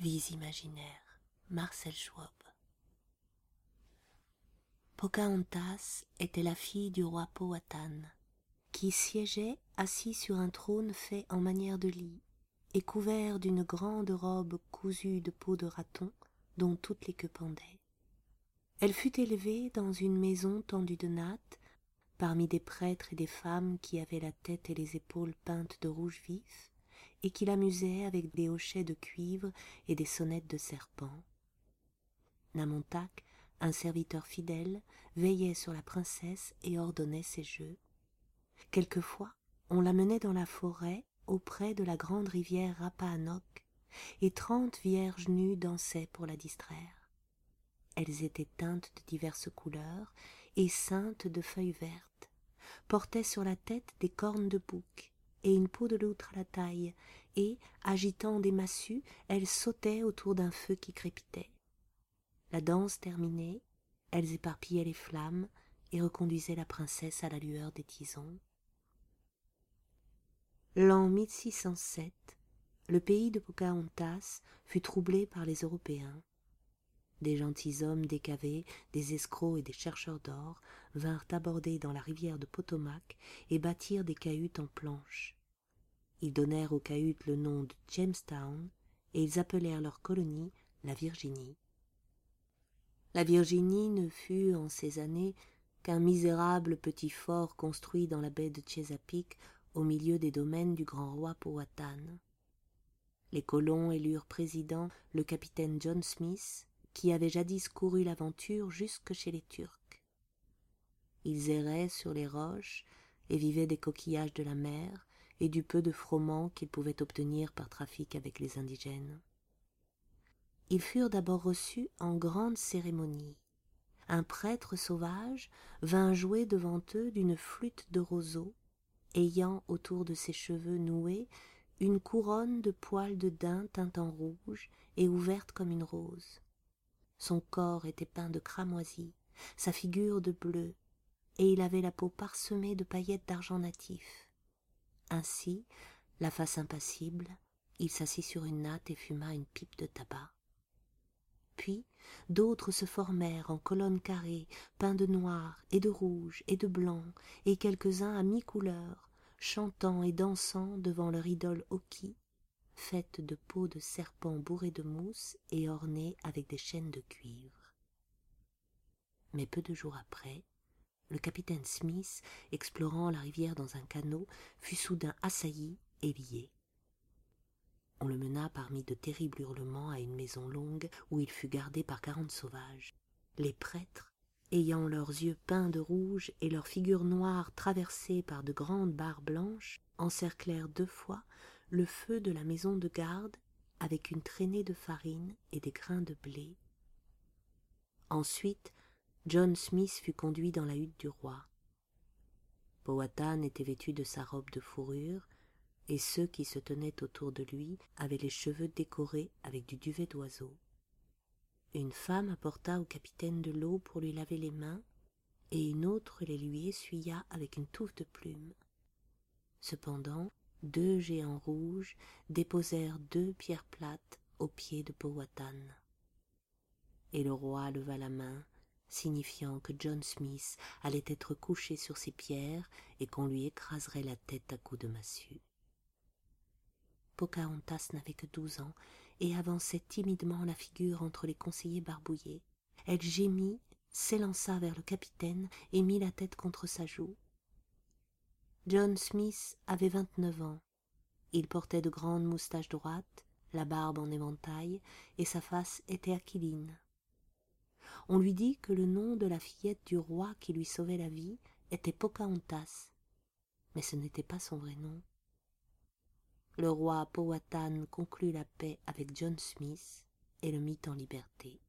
Vies imaginaires. Marcel Schwab. Pocahontas était la fille du roi Powhatan, qui siégeait assis sur un trône fait en manière de lit et couvert d'une grande robe cousue de peau de raton dont toutes les queues pendaient. Elle fut élevée dans une maison tendue de nattes, parmi des prêtres et des femmes qui avaient la tête et les épaules peintes de rouge vif, et qui l'amusaient avec des hochets de cuivre et des sonnettes de serpent. Namontac, un serviteur fidèle, veillait sur la princesse et ordonnait ses jeux. Quelquefois, on la menait dans la forêt auprès de la grande rivière Rappahannock, et trente vierges nues dansaient pour la distraire. Elles étaient teintes de diverses couleurs et ceintes de feuilles vertes, portaient sur la tête des cornes de bouc et une peau de loutre à la taille, et, agitant des massues, elles sautaient autour d'un feu qui crépitait. La danse terminée, elles éparpillaient les flammes et reconduisaient la princesse à la lueur des tisons. L'an 1607, le pays de Pocahontas fut troublé par les Européens. Des gentilshommes décavés, des escrocs et des chercheurs d'or vinrent aborder dans la rivière de Potomac et bâtirent des cahutes en planches. Ils donnèrent aux cahutes le nom de Jamestown et ils appelèrent leur colonie la Virginie. La Virginie ne fut en ces années qu'un misérable petit fort construit dans la baie de Chesapeake au milieu des domaines du grand roi Powhatan. Les colons élurent président le capitaine John Smith, qui avait jadis couru l'aventure jusque chez les Turcs. Ils erraient sur les roches et vivaient des coquillages de la mer et du peu de froment qu'ils pouvaient obtenir par trafic avec les indigènes. Ils furent d'abord reçus en grande cérémonie. Un prêtre sauvage vint jouer devant eux d'une flûte de roseau ayant autour de ses cheveux noués une couronne de poils de daim teinte en rouge et ouverte comme une rose. Son corps était peint de cramoisi, sa figure de bleu, et il avait la peau parsemée de paillettes d'argent natif. Ainsi, la face impassible, il s'assit sur une natte et fuma une pipe de tabac. Puis d'autres se formèrent en colonnes carrées, peints de noir et de rouge et de blanc, et quelques-uns à mi-couleur, chantant et dansant devant leur idole Oki, faite de peau de serpent bourrée de mousse et ornée avec des chaînes de cuivre. Mais peu de jours après, le capitaine Smith, explorant la rivière dans un canot, fut soudain assailli et lié. On le mena parmi de terribles hurlements à une maison longue où il fut gardé par quarante sauvages. Les prêtres, ayant leurs yeux peints de rouge et leurs figures noires traversées par de grandes barres blanches, encerclèrent deux fois le feu de la maison de garde avec une traînée de farine et des grains de blé. Ensuite, John Smith fut conduit dans la hutte du roi. Powhatan était vêtu de sa robe de fourrure, et ceux qui se tenaient autour de lui avaient les cheveux décorés avec du duvet d'oiseau. Une femme apporta au capitaine de l'eau pour lui laver les mains, et une autre les lui essuya avec une touffe de plumes. Cependant, deux géants rouges déposèrent deux pierres plates aux pieds de Powhatan. Et le roi leva la main, signifiant que John Smith allait être couché sur ces pierres et qu'on lui écraserait la tête à coups de massue. Pocahontas n'avait que douze ans et avançait timidement la figure entre les conseillers barbouillés. Elle gémit, s'élança vers le capitaine et mit la tête contre sa joue. John Smith avait vingt-neuf ans. Il portait de grandes moustaches droites, la barbe en éventail, et sa face était aquiline. On lui dit que le nom de la fillette du roi qui lui sauvait la vie était Pocahontas, mais ce n'était pas son vrai nom le roi Powhatan conclut la paix avec John Smith et le mit en liberté.